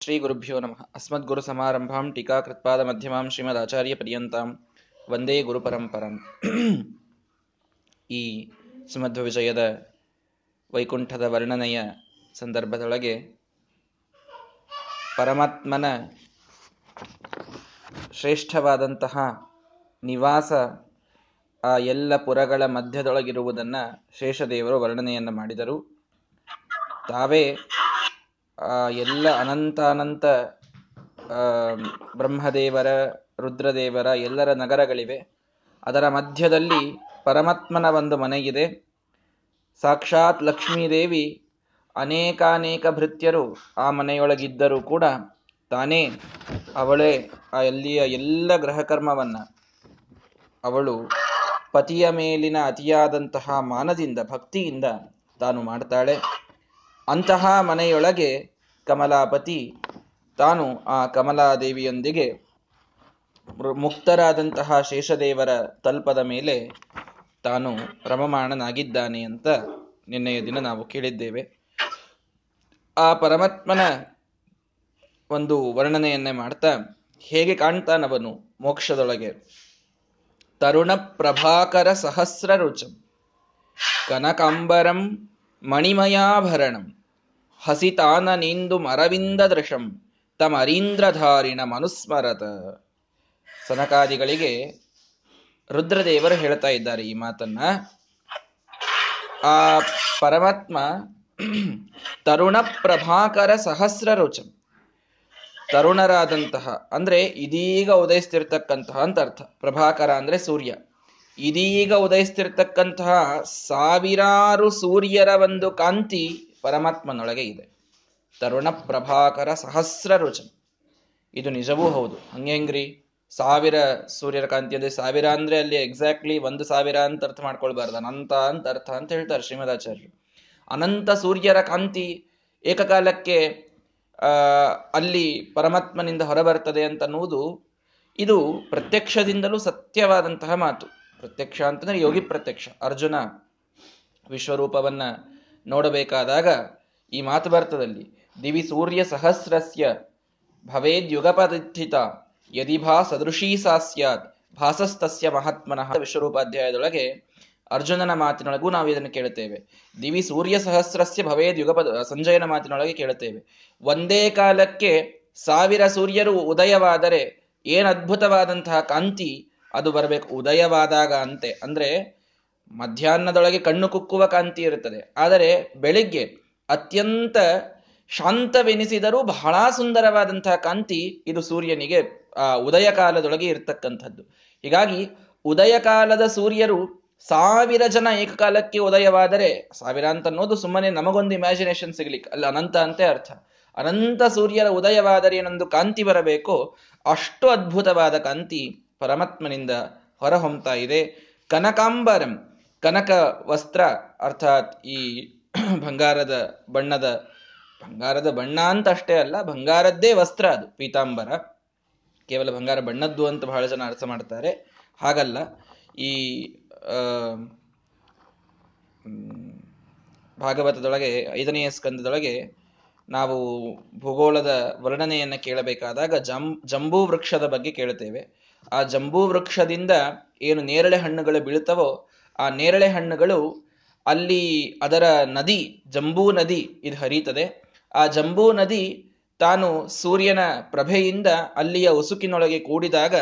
ಶ್ರೀ ಗುರುಭ್ಯೋ ನಮಃ ಅಸ್ಮದ್ಗುರು ಸಮಾರಂಭಾಂ ಟೀಕಾಕೃತ್ಪಾದ ಮಧ್ಯಮಾಂ ಶ್ರೀಮದ್ ಆಚಾರ್ಯ ಪರ್ಯಂತಾಂ. ವಂದೇ ಗುರು ಪರಂಪರಂ. ಈ ಸುಮಧ್ವ ವಿಜಯದ ವೈಕುಂಠದ ವರ್ಣನೆಯ ಸಂದರ್ಭದೊಳಗೆ ಪರಮಾತ್ಮನ ಶ್ರೇಷ್ಠವಾದಂತಹ ನಿವಾಸ ಆ ಎಲ್ಲ ಪುರಗಳ ಮಧ್ಯದೊಳಗಿರುವುದನ್ನು ಶೇಷದೇವರು ವರ್ಣನೆಯನ್ನು ಮಾಡಿದರು. ತಾವೇ ಎಲ್ಲ ಅನಂತಾನಂತ ಬ್ರಹ್ಮದೇವರ, ರುದ್ರದೇವರ ಎಲ್ಲರ ನಗರಗಳಿವೆ. ಅದರ ಮಧ್ಯದಲ್ಲಿ ಪರಮಾತ್ಮನ ಒಂದು ಮನೆಯಿದೆ. ಸಾಕ್ಷಾತ್ ಲಕ್ಷ್ಮೀದೇವಿ ಅನೇಕಾನೇಕ ಭೃತ್ಯರು ಆ ಮನೆಯೊಳಗಿದ್ದರೂ ಕೂಡ ತಾನೇ ಅವಳೇ ಆ ಅಲ್ಲಿಯ ಎಲ್ಲ ಗ್ರಹಕರ್ಮವನ್ನ ಅವಳು ಪತಿಯ ಮೇಲಿನ ಅತಿಯಾದಂತಹ ಮಾನದಿಂದ, ಭಕ್ತಿಯಿಂದ ತಾನು ಮಾಡ್ತಾಳೆ. ಅಂತಹ ಮನೆಯೊಳಗೆ ಕಮಲಾಪತಿ ತಾನು ಆ ಕಮಲಾದೇವಿಯೊಂದಿಗೆ ಮುಕ್ತರಾದಂತಹ ಶೇಷದೇವರ ತಲ್ಪದ ಮೇಲೆ ತಾನು ರಮಮಾಣನಾಗಿದ್ದಾನೆ ಅಂತ ನಿನ್ನೆಯ ದಿನ ನಾವು ಕೇಳಿದ್ದೇವೆ. ಆ ಪರಮಾತ್ಮನ ಒಂದು ವರ್ಣನೆಯನ್ನೇ ಮಾಡ್ತಾ, ಹೇಗೆ ಕಾಣ್ತಾನವನು ಮೋಕ್ಷದೊಳಗೆ? ತರುಣ ಪ್ರಭಾಕರ ಸಹಸ್ರ ರುಚಂ ಕನಕಾಂಬರಂ, ಮಣಿಮಯಾಭರಣಂ. ಹಸಿತಾನ ನಿಂದು ಮರವಿಂದ ದೃಶಂ, ತಮರೀಂದ್ರಧಾರಿಣ ಮನುಸ್ಮರತ. ಸನಕಾದಿಗಳಿಗೆ ರುದ್ರದೇವರು ಹೇಳ್ತಾ ಇದ್ದಾರೆ ಈ ಮಾತನ್ನ. ಆ ಪರಮಾತ್ಮ ತರುಣ ಪ್ರಭಾಕರ ಸಹಸ್ರ ರುಚಂ ತರುಣರಾದಂತಹ, ಅಂದ್ರೆ ಇದೀಗ ಉದಯಿಸ್ತಿರ್ತಕ್ಕಂತಹ ಅಂತ ಅರ್ಥ. ಪ್ರಭಾಕರ ಅಂದ್ರೆ ಸೂರ್ಯ. ಇದೀಗ ಉದಯಿಸ್ತಿರ್ತಕ್ಕಂತಹ ಸಾವಿರಾರು ಸೂರ್ಯರ ಒಂದು ಕಾಂತಿ ಪರಮಾತ್ಮನೊಳಗೆ ಇದೆ. ತರುಣ ಪ್ರಭಾಕರ ಸಹಸ್ರ ರೋಚನ ಇದು ನಿಜವೂ ಹೌದು. ಹಂಗೆಂಗ್ರಿ ಸಾವಿರ ಸೂರ್ಯರ ಕಾಂತಿ ಅಂದ್ರೆ ಸಾವಿರ ಅಂದ್ರೆ ಅಲ್ಲಿ ಎಕ್ಸಾಕ್ಟ್ಲಿ ಒಂದು ಸಾವಿರ ಅಂತ ಅರ್ಥ ಮಾಡ್ಕೊಳ್ಬಾರ್ದು. ಅನಂತ ಅಂತ ಅರ್ಥ ಅಂತ ಹೇಳ್ತಾರೆ ಶ್ರೀಮದಾಚಾರ್ಯರು. ಅನಂತ ಸೂರ್ಯರ ಕಾಂತಿ ಏಕಕಾಲಕ್ಕೆ ಅಲ್ಲಿ ಪರಮಾತ್ಮನಿಂದ ಹೊರಬರ್ತದೆ ಅಂತ ಅನ್ನುವುದು ಇದು ಪ್ರತ್ಯಕ್ಷದಿಂದಲೂ ಸತ್ಯವಾದಂತಹ ಮಾತು. ಪ್ರತ್ಯಕ್ಷ ಅಂತಂದ್ರೆ ಯೋಗಿ ಪ್ರತ್ಯಕ್ಷ. ಅರ್ಜುನ ವಿಶ್ವರೂಪವನ್ನ ನೋಡಬೇಕಾದಾಗ ಈ ಮಾತು ಬರ್ತದಲ್ಲಿ, ದಿವಿ ಸೂರ್ಯ ಸಹಸ್ರಸ್ಯ ಭವೇದ್ಯುಗಪದಿಥಿತ ಯದಿ ಯದಿಭಾ ಸದೃಶೀ ಸಾ ಸ್ಯಾತ್, ಭಾಸಸ್ತಸ್ಯ ಮಹಾತ್ಮನಃ. ವಿಶ್ವರೂಪಾಧ್ಯಾಯದೊಳಗೆ ಅರ್ಜುನನ ಮಾತಿನೊಳಗೂ ನಾವು ಇದನ್ನು ಕೇಳುತ್ತೇವೆ. ದಿವಿ ಸೂರ್ಯ ಸಹಸ್ರಸ್ಯ ಭವೇದ್ ಯುಗಪದ, ಸಂಜಯನ ಮಾತಿನೊಳಗೆ ಕೇಳುತ್ತೇವೆ. ಒಂದೇ ಕಾಲಕ್ಕೆ ಸಾವಿರ ಸೂರ್ಯರು ಉದಯವಾದರೆ, ಏನ್ ಅದ್ಭುತವಾದಂತಹ ಕಾಂತಿ, ಅದು ಬರಬೇಕು, ಉದಯವಾದಾಗ ಅಂತೆ. ಅಂದ್ರೆ ಮಧ್ಯಾಹ್ನದೊಳಗೆ ಕಣ್ಣು ಕುಕ್ಕುವ ಕಾಂತಿ ಇರುತ್ತದೆ. ಆದರೆ ಬೆಳಿಗ್ಗೆ ಅತ್ಯಂತ ಶಾಂತವೆನಿಸಿದರೂ ಬಹಳ ಸುಂದರವಾದಂತಹ ಕಾಂತಿ ಇದು ಸೂರ್ಯನಿಗೆ, ಆ ಉದಯ ಕಾಲದೊಳಗೆ ಇರತಕ್ಕಂಥದ್ದು. ಹೀಗಾಗಿ ಉದಯ ಕಾಲದ ಸೂರ್ಯರು ಸಾವಿರ ಜನ ಏಕಕಾಲಕ್ಕೆ ಉದಯವಾದರೆ, ಸಾವಿರ ಅಂತ ಅನ್ನೋದು ಸುಮ್ಮನೆ ನಮಗೊಂದು ಇಮ್ಯಾಜಿನೇಷನ್ ಸಿಗ್ಲಿಕ್ಕೆ, ಅಲ್ಲ ಅನಂತ ಅಂತೆ ಅರ್ಥ. ಅನಂತ ಸೂರ್ಯರ ಉದಯವಾದರೆ ಏನೊಂದು ಕಾಂತಿ ಬರಬೇಕು, ಅಷ್ಟು ಅದ್ಭುತವಾದ ಕಾಂತಿ ಪರಮಾತ್ಮನಿಂದ ಹೊರಹೊಮ್ತಾ ಇದೆ. ಕನಕಾಂಬರಂ ಕನಕ ವಸ್ತ್ರ ಅರ್ಥಾತ್ ಈ ಬಂಗಾರದ ಬಣ್ಣದ ಬಂಗಾರದ ಬಣ್ಣ ಅಂತ ಅಷ್ಟೇ ಅಲ್ಲ ಬಂಗಾರದ್ದೇ ವಸ್ತ್ರ ಅದು, ಪೀತಾಂಬರ. ಕೇವಲ ಬಂಗಾರ ಬಣ್ಣದ್ದು ಅಂತ ಬಹಳ ಜನ ಅರ್ಥ ಮಾಡ್ತಾರೆ. ಹಾಗಲ್ಲ, ಈ ಭಾಗವತದೊಳಗೆ, ಐದನೆಯ ಸ್ಕಂದದೊಳಗೆ ನಾವು ಭೂಗೋಳದ ವರ್ಣನೆಯನ್ನು ಕೇಳಬೇಕಾದಾಗ ಜಂ, ಜಂಬೂ ವೃಕ್ಷದ ಬಗ್ಗೆ ಕೇಳುತ್ತೇವೆ. ಆ ಜಂಬೂ ವೃಕ್ಷದಿಂದ ಏನು ನೇರಳೆ ಹಣ್ಣುಗಳು ಬೀಳುತ್ತವೋ ಆ ನೇರಳೆ ಹಣ್ಣುಗಳು ಅಲ್ಲಿ ಅದರ ನದಿ, ಜಂಬೂ ನದಿ ಇದು ಹರಿಯುತ್ತದೆ. ಆ ಜಂಬೂ ನದಿ ತಾನು ಸೂರ್ಯನ ಪ್ರಭೆಯಿಂದ ಅಲ್ಲಿಯ ಉಸುಕಿನೊಳಗೆ ಕೂಡಿದಾಗ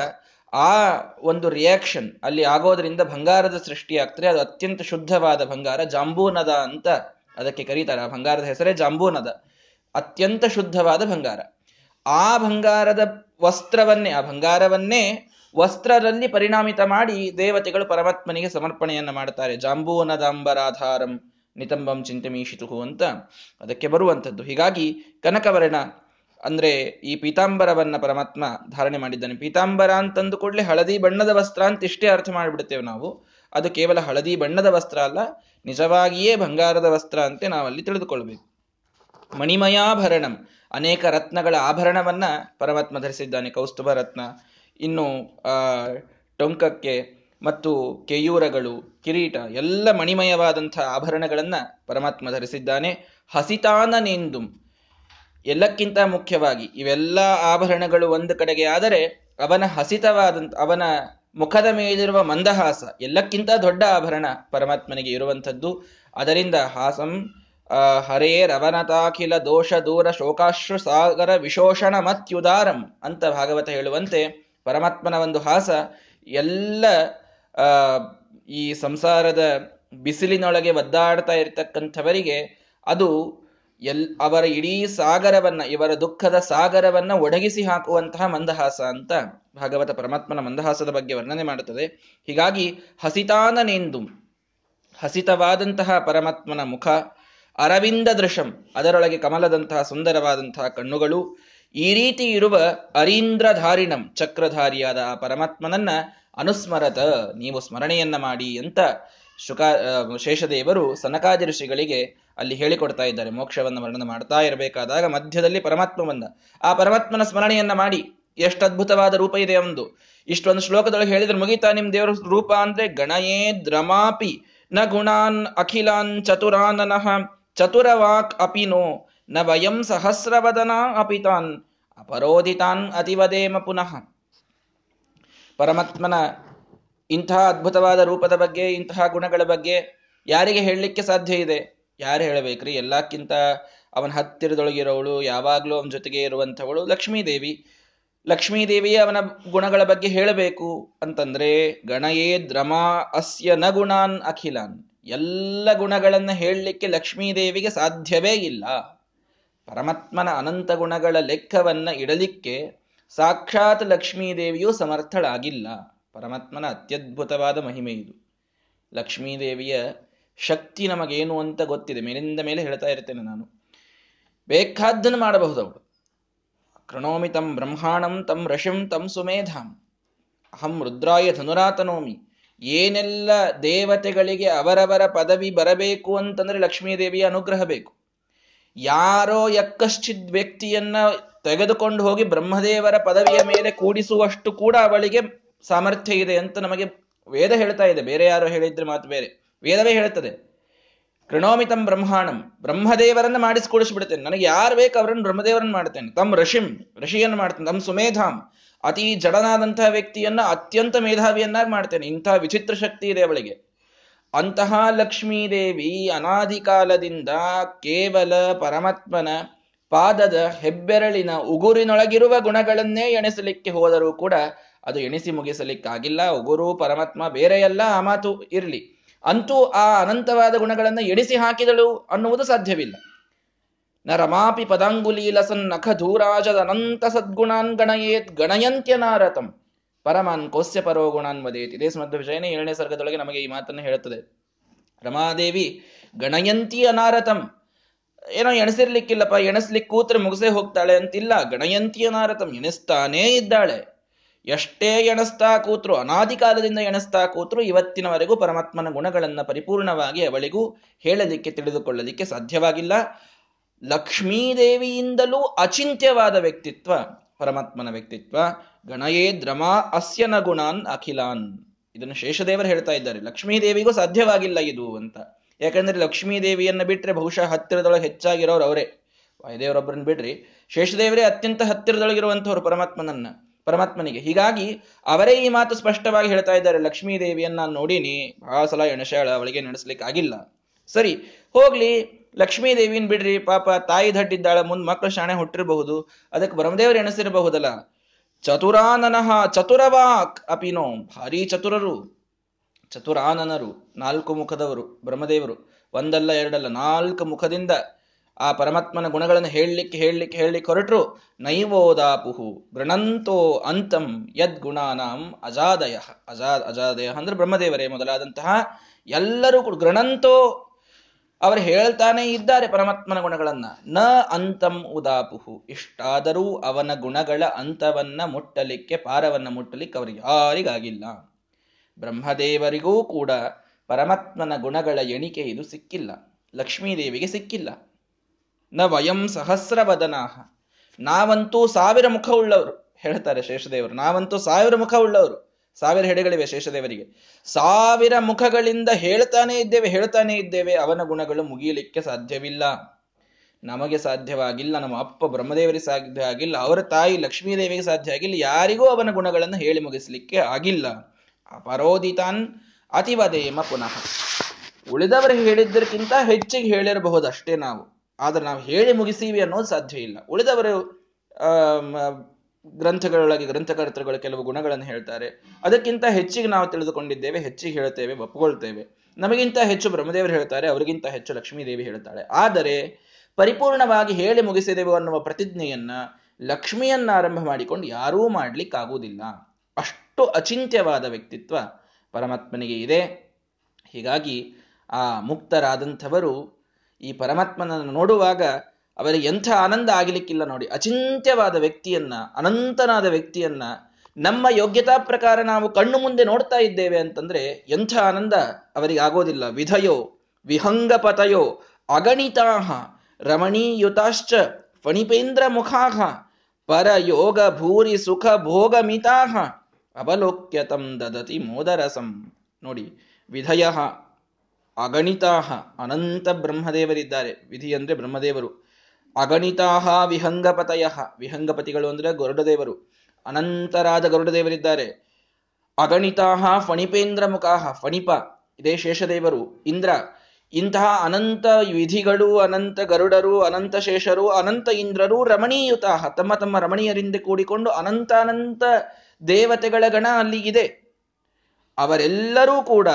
ಆ ಒಂದು ರಿಯಾಕ್ಷನ್ ಅಲ್ಲಿ ಆಗೋದ್ರಿಂದ ಬಂಗಾರದ ಸೃಷ್ಟಿಯಾಗ್ತದೆ. ಅದು ಅತ್ಯಂತ ಶುದ್ಧವಾದ ಬಂಗಾರ, ಜಾಂಬೂನದ ಅಂತ ಅದಕ್ಕೆ ಕರೀತಾರೆ. ಆ ಬಂಗಾರದ ಹೆಸರೇ ಜಾಂಬೂನದ. ಅತ್ಯಂತ ಶುದ್ಧವಾದ ಬಂಗಾರ. ಆ ಬಂಗಾರದ ವಸ್ತ್ರವನ್ನೇ, ಆ ಬಂಗಾರವನ್ನೇ ವಸ್ತ್ರದಲ್ಲಿ ಪರಿಣಾಮಿತ ಮಾಡಿ ದೇವತೆಗಳು ಪರಮಾತ್ಮನಿಗೆ ಸಮರ್ಪಣೆಯನ್ನು ಮಾಡ್ತಾರೆ. ಜಾಂಬೂನದಾಂಬರಾಧಾರಂ ನಿತಂಬಂ ಚಿಂತಮೀಶಿತು ಅಂತ ಅದಕ್ಕೆ ಬರುವಂಥದ್ದು. ಹೀಗಾಗಿ ಕನಕವರ್ಣ ಅಂದ್ರೆ ಈ ಪೀತಾಂಬರವನ್ನ ಪರಮಾತ್ಮ ಧಾರಣೆ ಮಾಡಿದ್ದಾನೆ. ಪೀತಾಂಬರ ಅಂತಂದು ಕೂಡಲೇ ಹಳದಿ ಬಣ್ಣದ ವಸ್ತ್ರ ಅಂತ ಇಷ್ಟೇ ಅರ್ಥ ಮಾಡಿಬಿಡ್ತೇವೆ ನಾವು. ಅದು ಕೇವಲ ಹಳದಿ ಬಣ್ಣದ ವಸ್ತ್ರ ಅಲ್ಲ, ನಿಜವಾಗಿಯೇ ಬಂಗಾರದ ವಸ್ತ್ರ ಅಂತ ನಾವಲ್ಲಿ ತಿಳಿದುಕೊಳ್ಬೇಕು. ಮಣಿಮಯಾಭರಣಂ ಅನೇಕ ರತ್ನಗಳ ಆಭರಣವನ್ನ ಪರಮಾತ್ಮ ಧರಿಸಿದ್ದಾನೆ. ಕೌಸ್ತುಭ ರತ್ನ ಇನ್ನು ಟೊಂಕಕ್ಕೆ ಮತ್ತು ಕೆಯೂರಗಳು, ಕಿರೀಟ, ಎಲ್ಲ ಮಣಿಮಯವಾದಂಥ ಆಭರಣಗಳನ್ನ ಪರಮಾತ್ಮ ಧರಿಸಿದ್ದಾನೆ. ಹಸಿತಾನನೆಂದು ಎಲ್ಲಕ್ಕಿಂತ ಮುಖ್ಯವಾಗಿ, ಇವೆಲ್ಲ ಆಭರಣಗಳು ಒಂದು ಕಡೆಗೆ ಆದರೆ, ಅವನ ಹಸಿತವಾದಂತ ಅವನ ಮುಖದ ಮೇಲಿರುವ ಮಂದಹಾಸ ಎಲ್ಲಕ್ಕಿಂತ ದೊಡ್ಡ ಆಭರಣ ಪರಮಾತ್ಮನಿಗೆ ಇರುವಂಥದ್ದು. ಅದರಿಂದ ಹಾಸಂ ಹರೇರವನತಾಖಿಲ ದೋಷ ದೂರ ಶೋಕಾಶ್ರು ಸಾಗರ ವಿಶೋಷಣ ಮತ್ಯುದಾರಂ ಅಂತ ಭಾಗವತ ಹೇಳುವಂತೆ ಪರಮಾತ್ಮನ ಒಂದು ಹಾಸ ಎಲ್ಲ ಈ ಸಂಸಾರದ ಬಿಸಿಲಿನೊಳಗೆ ಒದ್ದಾಡ್ತಾ ಇರತಕ್ಕಂಥವರಿಗೆ ಅದು ಎಲ್, ಅವರ ಇಡೀ ಸಾಗರವನ್ನ, ಇವರ ದುಃಖದ ಸಾಗರವನ್ನ ಒಡಗಿಸಿ ಹಾಕುವಂತಹ ಮಂದಹಾಸ ಅಂತ ಭಾಗವತ ಪರಮಾತ್ಮನ ಮಂದಹಾಸದ ಬಗ್ಗೆ ವರ್ಣನೆ ಮಾಡುತ್ತದೆ. ಹೀಗಾಗಿ ಹಸಿತಾನನೆಂದು, ಹಸಿತವಾದಂತಹ ಪರಮಾತ್ಮನ ಮುಖ ಅರವಿಂದ ದೃಶಂ ಅದರೊಳಗೆ ಕಮಲದಂತಹ ಸುಂದರವಾದಂತಹ ಕಣ್ಣುಗಳು ಈ ರೀತಿ ಇರುವ ಅರೀಂದ್ರಧಾರಿಣಂ ಚಕ್ರಧಾರಿಯಾದ ಆ ಪರಮಾತ್ಮನನ್ನ ಅನುಸ್ಮರತ, ನೀವು ಸ್ಮರಣೆಯನ್ನ ಮಾಡಿ ಅಂತ ಶುಕ ಶೇಷದೇವರು ಸನಕಾದಿ ಋಷಿಗಳಿಗೆ ಅಲ್ಲಿ ಹೇಳಿಕೊಡ್ತಾ ಇದ್ದಾರೆ. ಮೋಕ್ಷವನ್ನು ವರ್ಣನೆ ಮಾಡ್ತಾ ಇರಬೇಕಾದಾಗ ಮಧ್ಯದಲ್ಲಿ ಪರಮಾತ್ಮವನ್ನ. ಆ ಪರಮಾತ್ಮನ ಸ್ಮರಣೆಯನ್ನ ಮಾಡಿ. ಎಷ್ಟು ಅದ್ಭುತವಾದ ರೂಪ ಇದೆ ಒಂದು ಇಷ್ಟೊಂದು ಶ್ಲೋಕದೊಳಗೆ ಹೇಳಿದ್ರೆ ಮುಗಿತಾ ನಿಮ್ ದೇವರ ರೂಪ ಅಂದ್ರೆ ಗಣಯೇ ದ್ರಮಾಪಿ ನ ಗುಣಾನ್ ಅಖಿಲಾನ್ ಚತುರಾನನಃ ಚತುರವಾಕ್ ಅಪಿನೋ ನ ವಯಂ ಸಹಸ್ರವದನ ಅಪಿತಾನ್ ಅಪರೋಧಿತಾನ್ ಅತಿವದೇಮ ಪುನಃ. ಪರಮಾತ್ಮನ ಇಂತಹ ಅದ್ಭುತವಾದ ರೂಪದ ಬಗ್ಗೆ, ಇಂತಹ ಗುಣಗಳ ಬಗ್ಗೆ ಯಾರಿಗೆ ಹೇಳಲಿಕ್ಕೆ ಸಾಧ್ಯ ಇದೆ? ಯಾರು ಹೇಳಬೇಕ್ರಿ? ಎಲ್ಲಕ್ಕಿಂತ ಅವನ ಹತ್ತಿರದೊಳಗಿರೋವಳು ಯಾವಾಗಲೂ ಅವನ ಜೊತೆಗೆ ಇರುವಂಥವಳು ಲಕ್ಷ್ಮೀದೇವಿ. ಲಕ್ಷ್ಮೀದೇವಿ ಅವನ ಗುಣಗಳ ಬಗ್ಗೆ ಹೇಳಬೇಕು ಅಂತಂದ್ರೆ, ಗಣಯೇ ದ್ರಮಾ ಅಸ್ಯ ನ ಗುಣಾನ್ ಅಖಿಲಾನ್. ಎಲ್ಲ ಗುಣಗಳನ್ನು ಹೇಳಲಿಕ್ಕೆ ಲಕ್ಷ್ಮೀದೇವಿಗೆ ಸಾಧ್ಯವೇ ಇಲ್ಲ. ಪರಮಾತ್ಮನ ಅನಂತ ಗುಣಗಳ ಲೆಕ್ಕವನ್ನ ಇಡಲಿಕ್ಕೆ ಸಾಕ್ಷಾತ್ ಲಕ್ಷ್ಮೀದೇವಿಯೂ ಸಮರ್ಥಳಾಗಿಲ್ಲ. ಪರಮಾತ್ಮನ ಅತ್ಯದ್ಭುತವಾದ ಮಹಿಮೆ ಇದು. ಲಕ್ಷ್ಮೀದೇವಿಯ ಶಕ್ತಿ ನಮಗೇನು ಅಂತ ಗೊತ್ತಿದೆ. ಮೇಲಿಂದ ಮೇಲೆ ಹೇಳ್ತಾ ಇರ್ತೇನೆ ನಾನು. ಬೇಕಾದ್ದನ್ನು ಮಾಡಬಹುದು ಅವಳು. ಕೃಣೋಮಿ ತಂ ಬ್ರಹ್ಮಾಣಂ ತಂ ರಶಿಂ ತಂ ಸುಮೇಧಾಂ. ಅಹಂ ರುದ್ರಾಯ ಧನುರಾತನೋಮಿ. ಏನೆಲ್ಲ ದೇವತೆಗಳಿಗೆ ಅವರವರ ಪದವಿ ಬರಬೇಕು ಅಂತಂದ್ರೆ ಲಕ್ಷ್ಮೀದೇವಿಯ ಅನುಗ್ರಹ ಬೇಕು. ಯಾರೋ ಎಕ್ಕಶ್ಚಿದ್ ವ್ಯಕ್ತಿಯನ್ನ ತೆಗೆದುಕೊಂಡು ಹೋಗಿ ಬ್ರಹ್ಮದೇವರ ಪದವಿಯ ಮೇಲೆ ಕೂಡಿಸುವಷ್ಟು ಕೂಡ ಅವಳಿಗೆ ಸಾಮರ್ಥ್ಯ ಇದೆ ಅಂತ ನಮಗೆ ವೇದ ಹೇಳ್ತಾ ಇದೆ. ಬೇರೆ ಯಾರೋ ಹೇಳಿದ್ರೆ ಮಾತು ಬೇರೆ. ವೇದವೇ ಹೇಳ್ತದೆ. ಕೃಣೋಮಿತಂ ಬ್ರಹ್ಮಾಣಂ. ಬ್ರಹ್ಮದೇವರನ್ನ ಮಾಡಿಸಿಕೊಡಿಸ್ಬಿಡ್ತೇನೆ ನನಗೆ ಯಾರು ಬೇಕು ಅವರನ್ನು ಬ್ರಹ್ಮದೇವರನ್ನ ಮಾಡ್ತೇನೆ. ತಮ್ಮ ಋಷಿಂ, ಋಷಿಯನ್ನು ಮಾಡ್ತೇನೆ. ತಮ್ಮ ಸುಮೇಧಾಂ. ಅತಿ ಜಡನಾದಂತಹ ವ್ಯಕ್ತಿಯನ್ನ ಅತ್ಯಂತ ಮೇಧಾವಿಯನ್ನಾಗಿ ಮಾಡ್ತೇನೆ. ಇಂತಹ ವಿಚಿತ್ರ ಶಕ್ತಿ ಇದೆ ಅವಳಿಗೆ. ಅಂತಹ ಲಕ್ಷ್ಮೀದೇವಿ ಅನಾದಿ ಕಾಲದಿಂದ ಕೇವಲ ಪರಮಾತ್ಮನ ಪಾದದ ಹೆಬ್ಬೆರಳಿನ ಉಗುರಿನೊಳಗಿರುವ ಗುಣಗಳನ್ನೇ ಎಣಿಸಲಿಕ್ಕೆ ಹೋದರೂ ಕೂಡ ಅದು ಎಣಿಸಿ ಮುಗಿಸಲಿಕ್ಕಾಗಿಲ್ಲ. ಉಗುರು, ಪರಮಾತ್ಮ ಬೇರೆಯಲ್ಲ, ಆ ಮಾತು ಇರಲಿ. ಅಂತೂ ಆ ಅನಂತವಾದ ಗುಣಗಳನ್ನು ಎಣಿಸಿ ಹಾಕಿದಳು ಅನ್ನುವುದು ಸಾಧ್ಯವಿಲ್ಲ. ನ ರಮಾಪಿ ಪದಾಂಗುಲೀಲಸನ್ ನಖ ಧೂರಾಜದ ಅನಂತ ಸದ್ಗುಣಾನ್ ಗಣಯೇತ್ ಗಣಯಂತ್ಯನಾರತಂ. ಪರಮಾನ್ ಕೋಸ್ಯ ಪರೋ ಗುಣಾನ್ ವದೇತ್. ಇದೇ ಸ್ಮದ್ ವಿಷಯನೇ ಏಳನೇ ಸರ್ಗದೊಳಗೆ ನಮಗೆ ಈ ಮಾತನ್ನು ಹೇಳುತ್ತದೆ. ರಮಾದೇವಿ, ಗಣಯಂತಿ ಅನಾರತಂ. ಏನೋ ಎಣಸಿರ್ಲಿಕ್ಕಿಲ್ಲಪ್ಪ ಎಣಸ್ಲಿಕ್ಕೆ ಕೂತ್ರೆ ಮುಗಿಸೇ ಹೋಗ್ತಾಳೆ ಅಂತಿಲ್ಲ. ಗಣಯಂತಿ ಅನಾರತಂ, ಎಣಿಸ್ತಾನೇ ಇದ್ದಾಳೆ. ಎಷ್ಟೇ ಎಣಸ್ತಾ ಕೂತ್ರು, ಅನಾದಿ ಕಾಲದಿಂದ ಎಣಸ್ತಾ ಕೂತ್ರು, ಇವತ್ತಿನವರೆಗೂ ಪರಮಾತ್ಮನ ಗುಣಗಳನ್ನ ಪರಿಪೂರ್ಣವಾಗಿ ಅವಳಿಗೂ ಹೇಳಲಿಕ್ಕೆ, ತಿಳಿದುಕೊಳ್ಳಲಿಕ್ಕೆ ಸಾಧ್ಯವಾಗಿಲ್ಲ. ಲಕ್ಷ್ಮೀದೇವಿಯಿಂದಲೂ ಅಚಿಂತ್ಯವಾದ ವ್ಯಕ್ತಿತ್ವ ಪರಮಾತ್ಮನ ವ್ಯಕ್ತಿತ್ವ, ಗಣಯೇ ದ್ರಮಾ ಅಸ್ಯನ ಗುಣಾನ್ ಅಖಿಲಾನ್. ಇದನ್ನು ಶೇಷದೇವರು ಹೇಳ್ತಾ ಇದ್ದಾರೆ. ಲಕ್ಷ್ಮೀದೇವಿಗೂ ಸಾಧ್ಯವಾಗಿಲ್ಲ ಇದು ಅಂತ. ಯಾಕಂದ್ರೆ ಲಕ್ಷ್ಮೀದೇವಿಯನ್ನ ಬಿಟ್ರೆ ಬಹುಶಃ ಹತ್ತಿರದೊಳಗೆ ಹೆಚ್ಚಾಗಿರೋರು ಅವರೇ. ವಾಯುದೇವರೊಬ್ಬರನ್ನ ಬಿಡ್ರಿ. ಶೇಷದೇವರೇ ಅತ್ಯಂತ ಹತ್ತಿರದೊಳಗಿರುವಂತವ್ರು ಪರಮಾತ್ಮನನ್ನ, ಪರಮಾತ್ಮನಿಗೆ. ಹೀಗಾಗಿ ಅವರೇ ಈ ಮಾತು ಸ್ಪಷ್ಟವಾಗಿ ಹೇಳ್ತಾ ಇದ್ದಾರೆ. ಲಕ್ಷ್ಮೀದೇವಿಯನ್ನ ನೋಡಿನಿ, ಬಹಳ ಸಲ ಎಣಸಾಳ ಅವಳಿಗೆ ನಡೆಸ್ಲಿಕ್ಕೆ ಆಗಿಲ್ಲ ಸರಿ, ಹೋಗ್ಲಿ. ಲಕ್ಷ್ಮೀ ದೇವಿನ್ ಬಿಡ್ರಿ, ಪಾಪ ತಾಯಿ ದಡ್ಡಿದ್ದಾಳ, ಮುಂದ್ ಮಕ್ಕಳು ಶಾಣೆ ಹುಟ್ಟಿರಬಹುದು ಅದಕ್ಕೆ ಬ್ರಹ್ಮದೇವರು ಎಣಸಿರಬಹುದಲ್ಲ? ಚತುರಾನನಃ ಚತುರವಾಕ್ ಅಪಿನೋ, ಭಾರಿ ಚತುರರು. ಚತುರಾನನರು, ನಾಲ್ಕು ಮುಖದವರು, ಬ್ರಹ್ಮದೇವರು, ಒಂದಲ್ಲ ಎರಡಲ್ಲ, ನಾಲ್ಕು ಮುಖದಿಂದ ಆ ಪರಮಾತ್ಮನ ಗುಣಗಳನ್ನು ಹೇಳಲಿಕ್ಕೆ ಹೇಳಲಿಕ್ಕೆ ಹೇಳಲಿಕ್ಕೆ ಹೊರಟರು. ನೈವೋದಾಪುಹು ಗೃಣಂತೋ ಅಂತಂ ಯದ್ ಗುಣಾನಾಂ ಅಜಾದಯ. ಅಜಾ, ಅಜಾದಯ ಅಂದ್ರೆ ಬ್ರಹ್ಮದೇವರೇ ಮೊದಲಾದಂತಹ ಎಲ್ಲರೂ ಕೂಡ ಗೃಣಂತೋ ಅವರು ಹೇಳ್ತಾನೆ ಇದ್ದಾರೆ ಪರಮಾತ್ಮನ ಗುಣಗಳನ್ನ. ನ ಅಂತಂ ಉದಾಪುಹು. ಇಷ್ಟಾದರೂ ಅವನ ಗುಣಗಳ ಅಂತವನ್ನ ಮುಟ್ಟಲಿಕ್ಕೆ, ಪಾರವನ್ನ ಮುಟ್ಟಲಿಕ್ಕೆ ಅವರಿಗೆ ಯಾರಿಗಾಗಿಲ್ಲ. ಬ್ರಹ್ಮದೇವರಿಗೂ ಕೂಡ ಪರಮಾತ್ಮನ ಗುಣಗಳ ಎಣಿಕೆ ಇದು ಸಿಕ್ಕಿಲ್ಲ. ಲಕ್ಷ್ಮೀದೇವಿಗೆ ಸಿಕ್ಕಿಲ್ಲ. ನ ವಯಂ ಸಹಸ್ರವದನಾಹ. ನಾವಂತೂ ಸಾವಿರ ಮುಖ ಉಳ್ಳವರು ಹೇಳ್ತಾರೆ ಶೇಷದೇವರು, ನಾವಂತೂ ಸಾವಿರ ಮುಖ ಉಳ್ಳವರು ಸಾವಿರ ಹೆಡೆಗಳಿವೆ ಶೇಷದೇವರಿಗೆ ಸಾವಿರ ಮುಖಗಳಿಂದ ಹೇಳ್ತಾನೆ ಇದ್ದೇವೆ ಹೇಳ್ತಾನೆ ಇದ್ದೇವೆ, ಅವನ ಗುಣಗಳು ಮುಗಿಯಲಿಕ್ಕೆ ಸಾಧ್ಯವಿಲ್ಲ. ನಮಗೆ ಸಾಧ್ಯವಾಗಿಲ್ಲ, ನಮ್ಮ ಅಪ್ಪ ಬ್ರಹ್ಮದೇವರಿಗೆ ಸಾಧ್ಯ ಆಗಿಲ್ಲ, ಅವರ ತಾಯಿ ಲಕ್ಷ್ಮೀದೇವಿಗೆ ಸಾಧ್ಯ ಆಗಿಲ್ಲ, ಯಾರಿಗೂ ಅವನ ಗುಣಗಳನ್ನು ಹೇಳಿ ಮುಗಿಸಲಿಕ್ಕೆ ಆಗಿಲ್ಲ. ಅಪರೋದಿತಾನ್ ಅತಿವದೇಮ ಪುನಃ. ಉಳಿದವರು ಹೇಳಿದ್ದಕ್ಕಿಂತ ಹೆಚ್ಚಿಗೆ ಹೇಳಿರಬಹುದು ಅಷ್ಟೇ ನಾವು. ಆದ್ರೆ ನಾವು ಹೇಳಿ ಮುಗಿಸೀವಿ ಅನ್ನೋದು ಸಾಧ್ಯ ಇಲ್ಲ. ಉಳಿದವರು ಗ್ರಂಥಗಳೊಳಗೆ ಗ್ರಂಥಕರ್ತೃಗಳು ಕೆಲವು ಗುಣಗಳನ್ನು ಹೇಳ್ತಾರೆ. ಅದಕ್ಕಿಂತ ಹೆಚ್ಚಿಗೆ ನಾವು ತಿಳಿದುಕೊಂಡಿದ್ದೇವೆ, ಹೆಚ್ಚಿಗೆ ಹೇಳ್ತೇವೆ ಒಪ್ಪಿಕೊಳ್ತೇವೆ. ನಮಗಿಂತ ಹೆಚ್ಚು ಬ್ರಹ್ಮದೇವರು ಹೇಳ್ತಾರೆ, ಅವರಿಗಿಂತ ಹೆಚ್ಚು ಲಕ್ಷ್ಮೀದೇವಿ ಹೇಳ್ತಾಳೆ. ಆದರೆ ಪರಿಪೂರ್ಣವಾಗಿ ಹೇಳಿ ಮುಗಿಸಿದೆವು ಅನ್ನುವ ಪ್ರತಿಜ್ಞೆಯನ್ನ ಲಕ್ಷ್ಮಿಯನ್ನ ಆರಂಭ ಮಾಡಿಕೊಂಡು ಯಾರೂ ಮಾಡ್ಲಿಕ್ಕಾಗುವುದಿಲ್ಲ. ಅಷ್ಟು ಅಚಿಂತ್ಯವಾದ ವ್ಯಕ್ತಿತ್ವ ಪರಮಾತ್ಮನಿಗೆ ಇದೆ. ಹೀಗಾಗಿ ಆ ಮುಕ್ತರಾದಂಥವರು ಈ ಪರಮಾತ್ಮನನ್ನು ನೋಡುವಾಗ ಅವರಿಗೆ ಎಂಥ ಆನಂದ ಆಗಲಿಕ್ಕಿಲ್ಲ ನೋಡಿ. ಅಚಿಂತ್ಯವಾದ ವ್ಯಕ್ತಿಯನ್ನ, ಅನಂತನಾದ ವ್ಯಕ್ತಿಯನ್ನ, ನಮ್ಮ ಯೋಗ್ಯತಾ ಪ್ರಕಾರ ನಾವು ಕಣ್ಣು ಮುಂದೆ ನೋಡ್ತಾ ಇದ್ದೇವೆ ಅಂತಂದ್ರೆ ಎಂಥ ಆನಂದ ಅವರಿಗೆ ಆಗೋದಿಲ್ಲ. ವಿಧಯೋ, ವಿಹಂಗಪತಯೋ, ಅಗಣಿತಾಹ, ರಮಣೀಯುತಾಶ್ಚ, ಫಣಿಪೇಂದ್ರ ಮುಖಾಹ ಪರಯೋಗ ಭೂರಿ ಸುಖ ಭೋಗ ಮಿತಾಹ ಅವಲೋಕ್ಯತಂ ದದತಿ ಮೋದರಸಂ. ನೋಡಿ, ವಿಧಯ, ಅಗಣಿತಾಹ, ಅನಂತ ಬ್ರಹ್ಮದೇವರಿದ್ದಾರೆ. ವಿಧಿ ಅಂದ್ರೆ ಬ್ರಹ್ಮದೇವರು. ಅಗಣಿತಾಹ ವಿಹಂಗಪತಯ. ವಿಹಂಗಪತಿಗಳು ಅಂದ್ರೆ ಗರುಡದೇವರು. ಅನಂತರಾದ ಗರುಡದೇವರಿದ್ದಾರೆ. ಅಗಣಿತಾಹ ಫಣಿಪೇಂದ್ರ ಮುಖಾಹ, ಫಣಿಪ, ಇದೇ ಶೇಷದೇವರು, ಇಂದ್ರ. ಇಂತಹ ಅನಂತ ವಿಧಿಗಳು, ಅನಂತ ಗರುಡರು, ಅನಂತ ಶೇಷರು, ಅನಂತ ಇಂದ್ರರು ರಮಣೀಯುತಾಹ. ತಮ್ಮ ತಮ್ಮ ರಮಣೀಯರಿಂದ ಕೂಡಿಕೊಂಡು ಅನಂತ ಅನಂತ ದೇವತೆಗಳ ಗಣ ಅಲ್ಲಿ ಇದೆ ಅವರೆಲ್ಲರೂ ಕೂಡ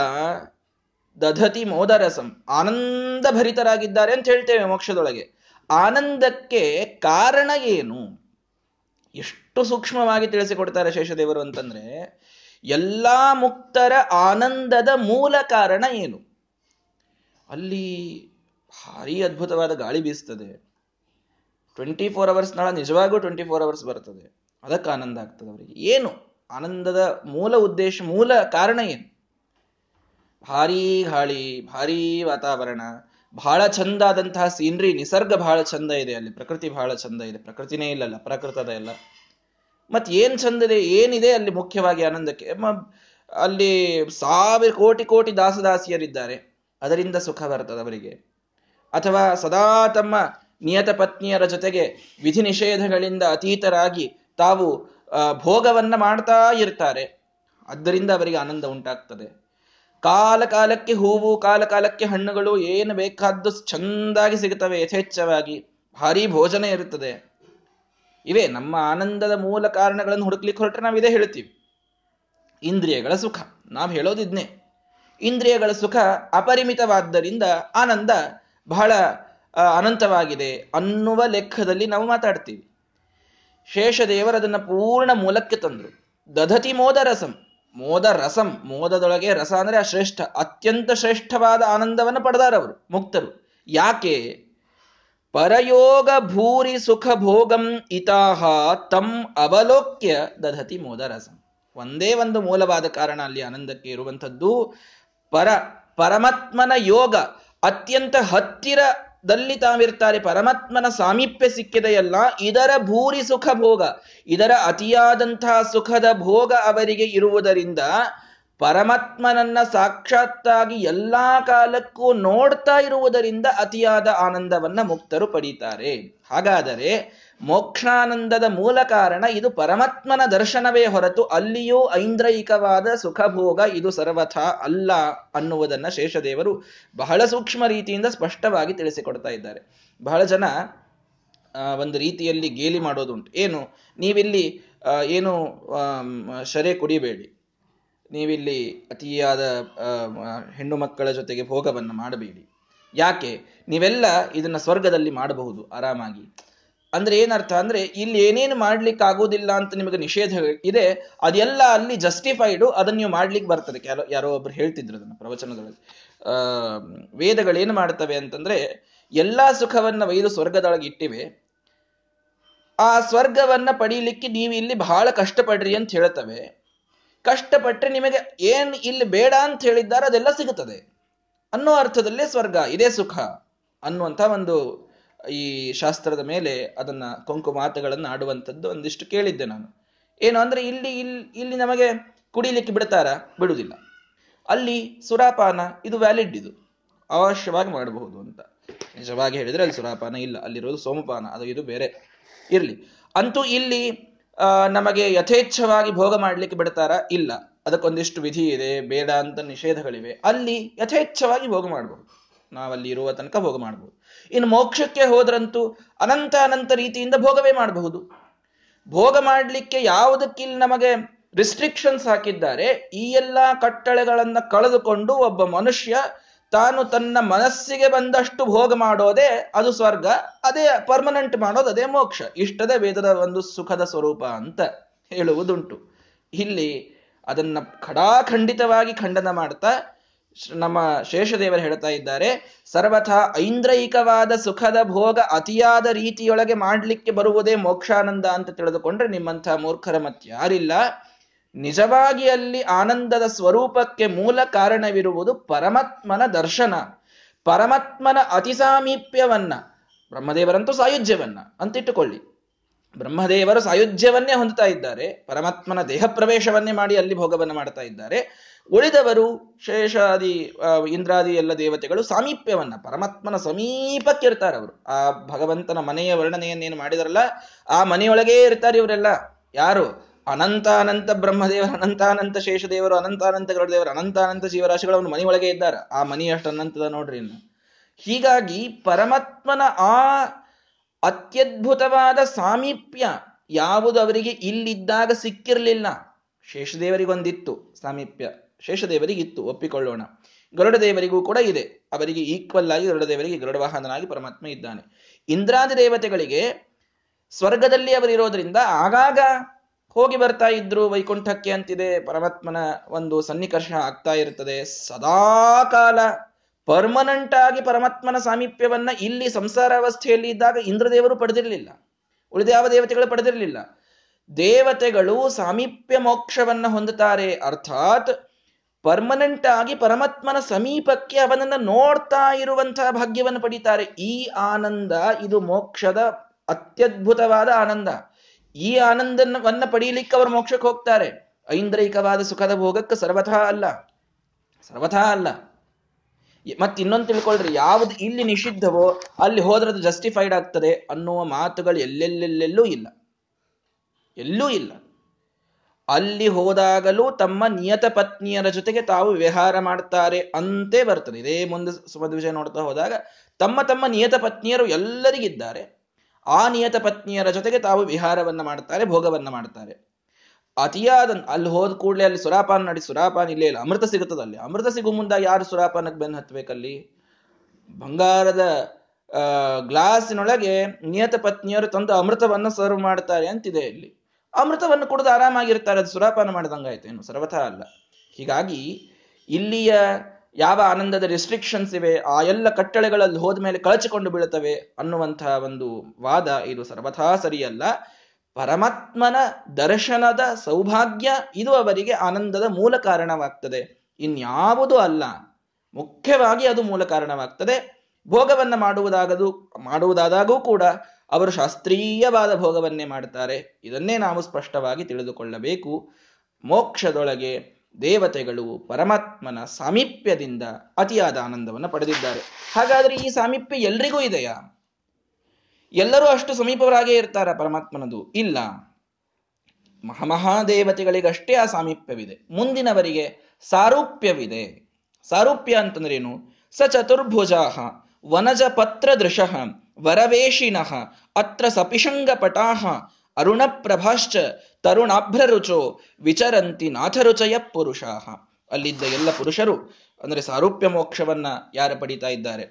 ದಧತಿ ಮೋದರಸಂ ಆನಂದ ಭರಿತರಾಗಿದ್ದಾರೆ ಅಂತ ಹೇಳ್ತೇವೆ ಮೋಕ್ಷದೊಳಗೆ. ಆನಂದಕ್ಕೆ ಕಾರಣ ಏನು? ಎಷ್ಟು ಸೂಕ್ಷ್ಮವಾಗಿ ತಿಳಿಸಿಕೊಡ್ತಾರೆ ಶೇಷದೇವರು ಅಂತಂದ್ರೆ, ಎಲ್ಲಾ ಮುಕ್ತರ ಆನಂದದ ಮೂಲ ಕಾರಣ ಏನು? ಅಲ್ಲಿ ಭಾರಿ ಅದ್ಭುತವಾದ ಗಾಳಿ ಬೀಸ್ತದೆ. ಟ್ವೆಂಟಿ ಫೋರ್ ಅವರ್ಸ್ ನಾಳ ನಿಜವಾಗೂ ಟ್ವೆಂಟಿ ಫೋರ್ ಅವರ್ಸ್ ಬರ್ತದೆ. ಅದಕ್ಕೆ ಆನಂದ ಆಗ್ತದೆ ಅವರಿಗೆ. ಏನು? ಆನಂದದ ಮೂಲ ಉದ್ದೇಶ, ಮೂಲ ಕಾರಣ ಏನು? ಭಾರೀ ಗಾಳಿ, ಭಾರೀ ವಾತಾವರಣ. ಬಹಳ ಚಂದ ಸೀನ್ರಿ ನಿಸರ್ಗ ಬಹಳ ಚಂದ ಇದೆ ಅಲ್ಲಿ. ಪ್ರಕೃತಿ ಬಹಳ ಚಂದ ಇದೆ. ಪ್ರಕೃತಿನೇ ಇಲ್ಲಲ್ಲ, ಪ್ರಕೃತದ ಎಲ್ಲ. ಮತ್ ಏನ್ ಚಂದ ಇದೆ, ಏನಿದೆ ಅಲ್ಲಿ ಮುಖ್ಯವಾಗಿ ಆನಂದಕ್ಕೆ? ಅಲ್ಲಿ ಸಾವಿರ ಕೋಟಿ ಕೋಟಿ ದಾಸದಾಸಿಯರಿದ್ದಾರೆ. ಅದರಿಂದ ಸುಖ ಬರ್ತದೆ ಅವರಿಗೆ. ಅಥವಾ ಸದಾ ತಮ್ಮ ನಿಯತ ಪತ್ನಿಯರ ಜೊತೆಗೆ ವಿಧಿ ನಿಷೇಧಗಳಿಂದ ಅತೀತರಾಗಿ ತಾವು ಭೋಗವನ್ನ ಮಾಡ್ತಾ ಇರ್ತಾರೆ. ಅದರಿಂದ ಅವರಿಗೆ ಆನಂದ ಉಂಟಾಗ್ತದೆ. ಕಾಲ ಕಾಲಕ್ಕೆ ಹೂವು ಕಾಲ ಕಾಲಕ್ಕೆ ಹಣ್ಣುಗಳು ಏನು ಬೇಕಾದ್ದು ಚಂದಾಗಿ ಸಿಗುತ್ತವೆ ಯಥೇಚ್ಛವಾಗಿ. ಭಾರಿ ಭೋಜನ ಇರುತ್ತದೆ. ಇವೇ ನಮ್ಮ ಆನಂದದ ಮೂಲ ಕಾರಣಗಳನ್ನು ಹುಡುಕ್ಲಿಕ್ಕೆ ಹೊರಟ್ರೆ ನಾವು ಇದೇ ಹೇಳ್ತೀವಿ. ಇಂದ್ರಿಯಗಳ ಸುಖ. ನಾವು ಹೇಳೋದಿದ್ನೇ. ಇಂದ್ರಿಯಗಳ ಸುಖ ಅಪರಿಮಿತವಾದ್ದರಿಂದ ಆನಂದ ಬಹಳ ಅನಂತವಾಗಿದೆ ಅನ್ನುವ ಲೆಕ್ಕದಲ್ಲಿ ನಾವು ಮಾತಾಡ್ತೀವಿ. ಶೇಷದೇವರದನ್ನ ಪೂರ್ಣ ಮೂಲಕ್ಕೆ ತಂದರು. ದಧತಿ ಮೋದ ರಸಂ. ಮೋದ ರಸಂ, ಮೋದದೊಳಗೆ ರಸ ಅಂದ್ರೆ ಆ ಶ್ರೇಷ್ಠ, ಅತ್ಯಂತ ಶ್ರೇಷ್ಠವಾದ ಆನಂದವನ್ನು ಪಡೆದಾರವರು ಮುಕ್ತರು. ಯಾಕೆ? ಪರಯೋಗ ಭೂರಿ ಸುಖ ಭೋಗಂ ಇತಾಹ ತಂ ಅವಲೋಕ್ಯ ದಧತಿ ಮೋದ ರಸಂ. ಒಂದೇ ಒಂದು ಮೂಲವಾದ ಕಾರಣ ಅಲ್ಲಿ ಆನಂದಕ್ಕೆ ಇರುವಂಥದ್ದು ಪರ, ಪರಮಾತ್ಮನ ಯೋಗ, ಅತ್ಯಂತ ಹತ್ತಿರದಲ್ಲಿ ತಾವಿರ್ತಾರೆ, ಪರಮಾತ್ಮನ ಸಾಮೀಪ್ಯ ಸಿಕ್ಕಿದೆಯಲ್ಲ, ಇದರ ಭೂರಿ ಸುಖ ಭೋಗ. ಇದರ ಅತಿಯಾದಂತಹ ಸುಖದ ಭೋಗ ಅವರಿಗೆ ಇರುವುದರಿಂದ ಪರಮಾತ್ಮನನ್ನ ಸಾಕ್ಷಾತ್ತಾಗಿ ಎಲ್ಲಾ ಕಾಲಕ್ಕೂ ನೋಡ್ತಾ ಇರುವುದರಿಂದ ಅತಿಯಾದ ಆನಂದವನ್ನ ಮುಕ್ತರು ಪಡೀತಾರೆ. ಹಾಗಾದರೆ ಮೋಕ್ಷಾನಂದದ ಮೂಲ ಕಾರಣ ಇದು ಪರಮಾತ್ಮನ ದರ್ಶನವೇ ಹೊರತು ಅಲ್ಲಿಯೂ ಐಂದ್ರಯಿಕವಾದ ಸುಖಭೋಗ ಇದು ಸರ್ವಥ ಅಲ್ಲ ಅನ್ನುವುದನ್ನ ಶೇಷದೇವರು ಬಹಳ ಸೂಕ್ಷ್ಮ ರೀತಿಯಿಂದ ಸ್ಪಷ್ಟವಾಗಿ ತಿಳಿಸಿಕೊಡ್ತಾ ಇದ್ದಾರೆ. ಬಹಳ ಜನ ಒಂದು ರೀತಿಯಲ್ಲಿ ಗೇಲಿ ಮಾಡೋದುಂಟು. ಏನು? ನೀವಿಲ್ಲಿ ಏನು ಶರೆ ಕುಡಿಬೇಡಿ. ನೀವಿಲ್ಲಿ ಅತಿಯಾದ ಹೆಣ್ಣು ಮಕ್ಕಳ ಜೊತೆಗೆ ಭೋಗವನ್ನು ಮಾಡಬೇಡಿ. ಯಾಕೆ? ನೀವೆಲ್ಲ ಇದನ್ನ ಸ್ವರ್ಗದಲ್ಲಿ ಮಾಡಬಹುದು, ಆರಾಮಾಗಿ. ಅಂದ್ರೆ ಏನರ್ಥ ಅಂದ್ರೆ ಇಲ್ಲಿ ಏನೇನು ಮಾಡ್ಲಿಕ್ಕೆ ಆಗೋದಿಲ್ಲ ಅಂತ ನಿಮಗೆ ನಿಷೇಧ ಇದೆ, ಅದೆಲ್ಲ ಅಲ್ಲಿ ಜಸ್ಟಿಫೈಡು ಅದನ್ನ ನೀವು ಮಾಡ್ಲಿಕ್ಕೆ ಬರ್ತದೆ. ಯಾರೋ ಯಾರೋ ಒಬ್ರು ಹೇಳ್ತಿದ್ರು ಅದನ್ನ ಪ್ರವಚನಗಳಲ್ಲಿ. ಆ ವೇದಗಳೇನು ಮಾಡ್ತವೆ ಅಂತಂದ್ರೆ, ಎಲ್ಲಾ ಸುಖವನ್ನ ಒಯ್ದು ಸ್ವರ್ಗದೊಳಗೆ ಇಟ್ಟಿವೆ. ಆ ಸ್ವರ್ಗವನ್ನ ಪಡೀಲಿಕ್ಕೆ ನೀವು ಇಲ್ಲಿ ಬಹಳ ಕಷ್ಟಪಡ್ರಿ ಅಂತ ಹೇಳ್ತವೆ. ಕಷ್ಟಪಟ್ಟರೆ ನಿಮಗೆ ಏನ್ ಇಲ್ಲಿ ಬೇಡ ಅಂತ ಹೇಳಿದ್ದಾರೆ ಅದೆಲ್ಲ ಸಿಗುತ್ತದೆ. ಅನ್ನೋ ಅರ್ಥದಲ್ಲೇ ಸ್ವರ್ಗ, ಇದೇ ಸುಖ ಅನ್ನುವಂಥ ಒಂದು ಈ ಶಾಸ್ತ್ರದ ಮೇಲೆ ಅದನ್ನ ಕೊಂಕು ಮಾತುಗಳನ್ನು ಆಡುವಂಥದ್ದು ಒಂದಿಷ್ಟು ಕೇಳಿದ್ದೆ ನಾನು. ಏನು ಅಂದ್ರೆ ಇಲ್ಲಿ ಇಲ್ಲಿ ಇಲ್ಲಿ ನಮಗೆ ಕುಡಿಲಿಕ್ಕೆ ಬಿಡ್ತಾರ? ಬಿಡುವುದಿಲ್ಲ. ಅಲ್ಲಿ ಸುರಾಪಾನ, ಇದು ವ್ಯಾಲಿಡ್ ಇದು. ಅವಶ್ಯವಾಗಿ ಮಾಡಬಹುದು ಅಂತ. ನಿಜವಾಗಿ ಹೇಳಿದ್ರೆ ಅಲ್ಲಿ ಸುರಾಪಾನ ಇಲ್ಲ. ಅಲ್ಲಿರೋದು ಸೋಮಪಾನ. ಅದು, ಇದು ಬೇರೆ. ಇರಲಿ. ಅಂತೂ ಇಲ್ಲಿ ನಮಗೆ ಯಥೇಚ್ಛವಾಗಿ ಭೋಗ ಮಾಡಲಿಕ್ಕೆ ಬಿಡ್ತಾರ? ಇಲ್ಲ. ಅದಕ್ಕೊಂದಿಷ್ಟು ವಿಧಿ ಇದೆ ಬೇಡ ಅಂತ ನಿಷೇಧಗಳಿವೆ. ಅಲ್ಲಿ ಯಥೇಚ್ಛವಾಗಿ ಭೋಗ ಮಾಡಬಹುದು ನಾವಲ್ಲಿ ಇರುವ ತನಕ ಭೋಗ ಮಾಡಬಹುದು ಇನ್ನು ಮೋಕ್ಷಕ್ಕೆ ಹೋದ್ರಂತೂ ಅನಂತ ಅನಂತ ರೀತಿಯಿಂದ ಭೋಗವೇ ಮಾಡಬಹುದು. ಭೋಗ ಮಾಡಲಿಕ್ಕೆ ಯಾವುದಕ್ಕಿಲ್ಲಿ ನಮಗೆ ರಿಸ್ಟ್ರಿಕ್ಷನ್ಸ್ ಹಾಕಿದ್ದಾರೆ, ಈ ಎಲ್ಲ ಕಟ್ಟಳೆಗಳನ್ನು ಕಳೆದುಕೊಂಡು ಒಬ್ಬ ಮನುಷ್ಯ ತಾನು ತನ್ನ ಮನಸ್ಸಿಗೆ ಬಂದಷ್ಟು ಭೋಗ ಮಾಡೋದೇ, ಅದು ಸ್ವರ್ಗ, ಅದೇ ಪರ್ಮನೆಂಟ್ ಮಾಡೋದು, ಅದೇ ಮೋಕ್ಷ. ಇಷ್ಟದ ವೇದದ ಒಂದು ಸುಖದ ಸ್ವರೂಪ ಅಂತ ಹೇಳುವುದುಂಟು. ಇಲ್ಲಿ ಅದನ್ನ ಖಡಾಖಂಡಿತವಾಗಿ ಖಂಡನ ಮಾಡ್ತಾ ನಮ್ಮ ಶೇಷದೇವರು ಹೇಳ್ತಾ ಇದ್ದಾರೆ, ಸರ್ವಥ ಐಂದ್ರಯಿಕವಾದ ಸುಖದ ಭೋಗ ಅತಿಯಾದ ರೀತಿಯೊಳಗೆ ಮಾಡಲಿಕ್ಕೆ ಬರುವುದೇ ಮೋಕ್ಷಾನಂದ ಅಂತ ತಿಳಿದುಕೊಂಡ್ರೆ ನಿಮ್ಮಂಥ ಮೂರ್ಖರ ಮತ್ಯಾರಿಲ್ಲ ನಿಜವಾಗಿ ಅಲ್ಲಿ ಆನಂದದ ಸ್ವರೂಪಕ್ಕೆ ಮೂಲ ಕಾರಣವಿರುವುದು ಪರಮಾತ್ಮನ ದರ್ಶನ. ಪರಮಾತ್ಮನ ಅತಿ ಸಾಮೀಪ್ಯವನ್ನ ಬ್ರಹ್ಮದೇವರಂತೂ ಸಾಯುಜ್ಯವನ್ನ ಅಂತಿಟ್ಟುಕೊಳ್ಳಿ. ಬ್ರಹ್ಮದೇವರು ಸಾಯುಜ್ಯವನ್ನೇ ಹೊಂದುತ್ತಾ ಇದ್ದಾರೆ, ಪರಮಾತ್ಮನ ದೇಹ ಪ್ರವೇಶವನ್ನೇ ಮಾಡಿ ಅಲ್ಲಿ ಭೋಗವನ್ನು ಮಾಡ್ತಾ ಇದ್ದಾರೆ. ಉಳಿದವರು ಶೇಷಾದಿ ಇಂದ್ರಾದಿ ಎಲ್ಲ ದೇವತೆಗಳು ಸಾಮೀಪ್ಯವನ್ನ, ಪರಮಾತ್ಮನ ಸಮೀಪಕ್ಕೆ ಇರ್ತಾರೆ ಅವರು. ಆ ಭಗವಂತನ ಮನೆಯ ವರ್ಣನೆಯನ್ನೇನು ಮಾಡಿದಾರಲ್ಲ, ಆ ಮನೆಯೊಳಗೇ ಇರ್ತಾರೆ ಇವರೆಲ್ಲ. ಯಾರು? ಅನಂತಾನಂತ ಬ್ರಹ್ಮದೇವರು, ಅನಂತಾನಂತ ಶೇಷದೇವರು, ಅನಂತಾನಂತ ಗರುಡದೇವರು, ಅನಂತಾನಂತ ಜೀವರಾಶಿಗಳು ಅವನು ಮನೆಯೊಳಗೆ ಇದ್ದಾರೆ. ಆ ಮನೆ ಅಷ್ಟು ಅನಂತದ ನೋಡ್ರಿ ಇನ್ನು. ಹೀಗಾಗಿ ಪರಮಾತ್ಮನ ಆ ಅತ್ಯದ್ಭುತವಾದ ಸಾಮೀಪ್ಯ ಯಾವುದು ಅವರಿಗೆ ಇಲ್ಲಿದ್ದಾಗ ಸಿಕ್ಕಿರಲಿಲ್ಲ. ಶೇಷದೇವರಿಗೊಂದಿತ್ತು ಸಾಮೀಪ್ಯ. ಶೇಷದೇವರಿಗಿತ್ತು, ಒಪ್ಪಿಕೊಳ್ಳೋಣ. ಗರುಡ ದೇವರಿಗೂ ಕೂಡ ಇದೆ. ಅವರಿಗೆ ಈಕ್ವಲ್ ಆಗಿ ಗರುಡ ದೇವರಿಗೆ ಗರುಡ ಪರಮಾತ್ಮ ಇದ್ದಾನೆ. ಇಂದ್ರಾದಿ ದೇವತೆಗಳಿಗೆ ಸ್ವರ್ಗದಲ್ಲಿ ಅವರಿರೋದ್ರಿಂದ ಆಗಾಗ ಹೋಗಿ ಬರ್ತಾ ಇದ್ರು ವೈಕುಂಠಕ್ಕೆ ಅಂತಿದೆ. ಪರಮಾತ್ಮನ ಒಂದು ಸನ್ನಿಕರ್ಷ ಆಗ್ತಾ ಇರ್ತದೆ. ಸದಾಕಾಲ ಪರ್ಮನೆಂಟ್ ಆಗಿ ಪರಮಾತ್ಮನ ಸಾಮೀಪ್ಯವನ್ನ ಇಲ್ಲಿ ಸಂಸಾರ ಅವಸ್ಥೆಯಲ್ಲಿ ಇದ್ದಾಗ ಇಂದ್ರದೇವರು ಪಡೆದಿರಲಿಲ್ಲ. ಉಳಿದ ಯಾವ ದೇವತೆಗಳು ಪಡೆದಿರಲಿಲ್ಲ. ದೇವತೆಗಳು ಸಾಮೀಪ್ಯ ಮೋಕ್ಷವನ್ನ ಹೊಂದುತ್ತಾರೆ. ಅರ್ಥಾತ್ ಪರ್ಮನೆಂಟ್ ಆಗಿ ಪರಮಾತ್ಮನ ಸಮೀಪಕ್ಕೆ ಅವನನ್ನು ನೋಡ್ತಾ ಇರುವಂತಹ ಭಾಗ್ಯವನ್ನು ಪಡೀತಾರೆ. ಈ ಆನಂದ, ಇದು ಮೋಕ್ಷದ ಅತ್ಯದ್ಭುತವಾದ ಆನಂದ. ಈ ಆನಂದವನ್ನ ಪಡೀಲಿಕ್ಕೆ ಅವರು ಮೋಕ್ಷಕ್ಕೆ ಹೋಗ್ತಾರೆ. ಐಂದ್ರಿಕವಾದ ಸುಖದ ಭೋಗಕ್ಕೆ ಸರ್ವಥಾ ಅಲ್ಲ. ಸರ್ವಥಾ ಅಲ್ಲ. ಮತ್ತೆ ಇನ್ನೊಂದು ತಿಳ್ಕೊಳ್ರಿ, ಯಾವುದು ಇಲ್ಲಿ ನಿಷಿದ್ಧವೋ ಅಲ್ಲಿ ಹೋದ್ರದು ಜಸ್ಟಿಫೈಡ್ ಆಗ್ತದೆ ಅನ್ನುವ ಮಾತುಗಳು ಎಲ್ಲೆಲ್ಲೆಲ್ಲೆಲ್ಲೂ ಇಲ್ಲ. ಎಲ್ಲೂ ಇಲ್ಲ. ಅಲ್ಲಿ ಹೋದಾಗಲೂ ತಮ್ಮ ನಿಯತ ಪತ್ನಿಯರ ಜೊತೆಗೆ ತಾವು ವ್ಯವಹಾರ ಮಾಡ್ತಾರೆ ಅಂತೇ ಬರ್ತದೆ. ಇದೇ ಮುಂದೆ ವಿಷಯ ನೋಡ್ತಾ ಹೋದಾಗ, ತಮ್ಮ ತಮ್ಮ ನಿಯತ ಪತ್ನಿಯರು ಎಲ್ಲರಿಗಿದ್ದಾರೆ. ಆ ನಿಯತ ಪತ್ನಿಯರ ಜೊತೆಗೆ ತಾವು ವಿಹಾರವನ್ನು ಮಾಡ್ತಾರೆ, ಭೋಗವನ್ನು ಮಾಡ್ತಾರೆ. ಅತಿಯಾದ ಅಲ್ಲಿ ಹೋದ ಕೂಡಲೇ ಅಲ್ಲಿ ಸುರಾಪಾನ ನಡಿ, ಸುರಾಪಾನ ಇಲ್ಲೇ ಇಲ್ಲ, ಅಮೃತ ಸಿಗುತ್ತದೆ ಅಲ್ಲಿ. ಅಮೃತ ಸಿಗು ಮುಂದ ಯಾರು ಸುರಾಪಾನಕ್ಕೆ ಬೆನ್ನು ಹತ್ತಬೇಕಲ್ಲಿ ಬಂಗಾರದ ಗ್ಲಾಸಿನೊಳಗೆ ನಿಯತ ಪತ್ನಿಯರು ತಂದು ಅಮೃತವನ್ನು ಸರ್ವ್ ಮಾಡ್ತಾರೆ ಅಂತಿದೆ ಇಲ್ಲಿ. ಅಮೃತವನ್ನು ಕುಡಿದು ಆರಾಮಾಗಿರ್ತಾರೆ, ಅದು ಸುರಾಪಾನ ಮಾಡಿದಂಗಾಯ್ತು ಏನು ಸರ್ವಥ ಅಲ್ಲ. ಹೀಗಾಗಿ, ಇಲ್ಲಿಯ ಯಾವ ಆನಂದದ ರೆಸ್ಟ್ರಿಕ್ಷನ್ಸ್ ಇವೆ, ಆ ಎಲ್ಲ ಕಟ್ಟಳೆಗಳಲ್ಲಿ ಹೋದ ಮೇಲೆ ಕಳಚಿಕೊಂಡು ಬೀಳುತ್ತವೆ ಅನ್ನುವಂತಹ ಒಂದು ವಾದ ಇದು ಸರ್ವಥಾ ಸರಿಯಲ್ಲ. ಪರಮಾತ್ಮನ ದರ್ಶನದ ಸೌಭಾಗ್ಯ ಇದು ಅವರಿಗೆ ಆನಂದದ ಮೂಲ ಕಾರಣವಾಗ್ತದೆ. ಇನ್ಯಾವುದು ಅಲ್ಲ, ಮುಖ್ಯವಾಗಿ ಅದು ಮೂಲ ಕಾರಣವಾಗ್ತದೆ. ಭೋಗವನ್ನು ಮಾಡುವುದಾಗದು, ಮಾಡುವುದಾದಾಗೂ ಕೂಡ ಅವರು ಶಾಸ್ತ್ರೀಯವಾದ ಭೋಗವನ್ನೇ ಮಾಡ್ತಾರೆ ಇದನ್ನೇ ನಾವು ಸ್ಪಷ್ಟವಾಗಿ ತಿಳಿದುಕೊಳ್ಳಬೇಕು. ಮೋಕ್ಷದೊಳಗೆ ದೇವತೆಗಳು ಪರಮಾತ್ಮನ ಸಾಮೀಪ್ಯದಿಂದ ಅತಿಯಾದ ಆನಂದವನ್ನು ಪಡೆದಿದ್ದಾರೆ. ಹಾಗಾದ್ರೆ ಈ ಸಾಮೀಪ್ಯ ಎಲ್ರಿಗೂ ಇದೆಯಾ? ಎಲ್ಲರೂ ಅಷ್ಟು ಸಮೀಪವರಾಗೇ ಇರ್ತಾರ ಪರಮಾತ್ಮನದು? ಇಲ್ಲ. ಮಹಾಮಹಾದೇವತೆಗಳಿಗಷ್ಟೇ ಆ ಸಾಮೀಪ್ಯವಿದೆ. ಮುಂದಿನವರಿಗೆ ಸಾರೂಪ್ಯವಿದೆ. ಸಾರೂಪ್ಯ ಅಂತಂದ್ರೇನು? ಸ ಚತುರ್ಭುಜಾಹ ವನಜ ಪತ್ರ ದೃಶಃ ವರವೇಶಿನಃ, ಅತ್ರ ಸಪಿಶಂಗ ಪಟಾಹ ಅರುಣ ಪ್ರಭಾಶ್ಚ ತರುಣಾಭ್ರರುಚೋ, ವಿಚರಂತಿ ನಾಥರುಚಯ ಪುರುಷಾಹ ಅಲ್ಲಿದ್ದ ಎಲ್ಲ ಪುರುಷರು, ಅಂದರೆ ಸಾರೂಪ್ಯ ಮೋಕ್ಷವನ್ನ ಯಾರು ಪಡಿತಾ ಇದ್ದಾರೆ?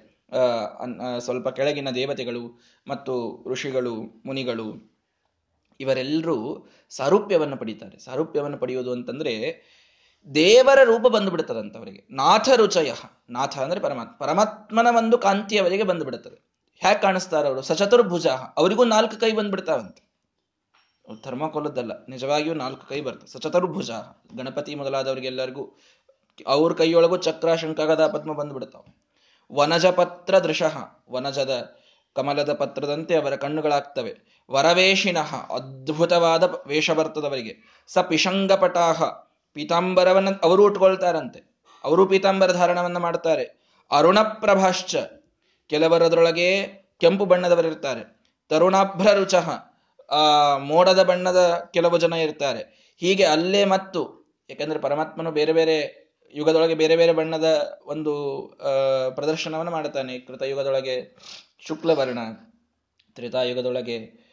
ಸ್ವಲ್ಪ ಕೆಳಗಿನ ದೇವತೆಗಳು ಮತ್ತು ಋಷಿಗಳು, ಮುನಿಗಳು, ಇವರೆಲ್ಲರೂ ಸಾರೂಪ್ಯವನ್ನು ಪಡೀತಾರೆ. ಸಾರೂಪ್ಯವನ್ನು ಪಡೆಯುವುದು ಅಂತಂದ್ರೆ ದೇವರ ರೂಪ ಬಂದು ಬಿಡುತ್ತದಂತವರಿಗೆ ನಾಥ ರುಚಯ ನಾಥ ಅಂದ್ರೆ ಪರಮಾತ್ಮ. ಪರಮಾತ್ಮನ ಒಂದು ಕಾಂತಿ ಅವರಿಗೆ ಹ್ಯಾಕ್ ಕಾಣಿಸ್ತಾರ ಅವರು? ಸಚತುರ್ಭುಜ ಅವರಿಗೂ ನಾಲ್ಕು ಕೈ ಬಂದ್ಬಿಡ್ತಾವಂತೆ. ಥರ್ಮಾಕೋಲದ್ದಲ್ಲ ನಿಜವಾಗಿಯೂ ನಾಲ್ಕು ಕೈ ಬರ್ತದೆ ಸಚತುರ್ಭುಜ ಗಣಪತಿ ಮೊದಲಾದವರಿಗೆಲ್ಲರಿಗೂ ಅವ್ರ ಕೈಯೊಳಗೂ ಚಕ್ರ ಶಂಕಗದ ಪದ್ಮ ಬಂದ್ಬಿಡ್ತಾವ. ವನಜ ಪತ್ರ ದೃಶಃ. ವನಜದ ಕಮಲದ ಪತ್ರದಂತೆ ಅವರ ಕಣ್ಣುಗಳಾಗ್ತವೆ. ವರವೇಶಿನಃ ಅದ್ಭುತವಾದ ವೇಷ ಬರ್ತದವರಿಗೆ. ಸ ಪಿಶಂಗಪಟಾಹ. ಪೀತಾಂಬರವನ್ನ, ಅವರು ಉಟ್ಕೊಳ್ತಾರಂತೆ. ಅವರು ಪೀತಾಂಬರ ಧಾರಣವನ್ನ ಮಾಡ್ತಾರೆ. ಅರುಣಪ್ರಭಾಶ್ಚ. ಕೆಲವರದರೊಳಗೆ ಕೆಂಪು ಬಣ್ಣದವರಿರ್ತಾರೆ. ತರುಣಾಭ್ರ ರುಚಃ, ಆ, ಮೋಡದ ಬಣ್ಣದ ಕೆಲವು ಜನ ಇರ್ತಾರೆ. ಹೀಗೆ ಅಲ್ಲೇ ಮತ್ತು ಯಾಕಂದ್ರೆ ಪರಮಾತ್ಮನು ಬೇರೆ ಬೇರೆ ಯುಗದೊಳಗೆ ಬೇರೆ ಬೇರೆ ಬಣ್ಣದ ಒಂದು ಪ್ರದರ್ಶನವನ್ನು ಮಾಡ್ತಾನೆ ಕೃತಯುಗದೊಳಗೆ ಶುಕ್ಲವರ್ಣ, ತ್ರೇತಾಯುಗದೊಳಗೆ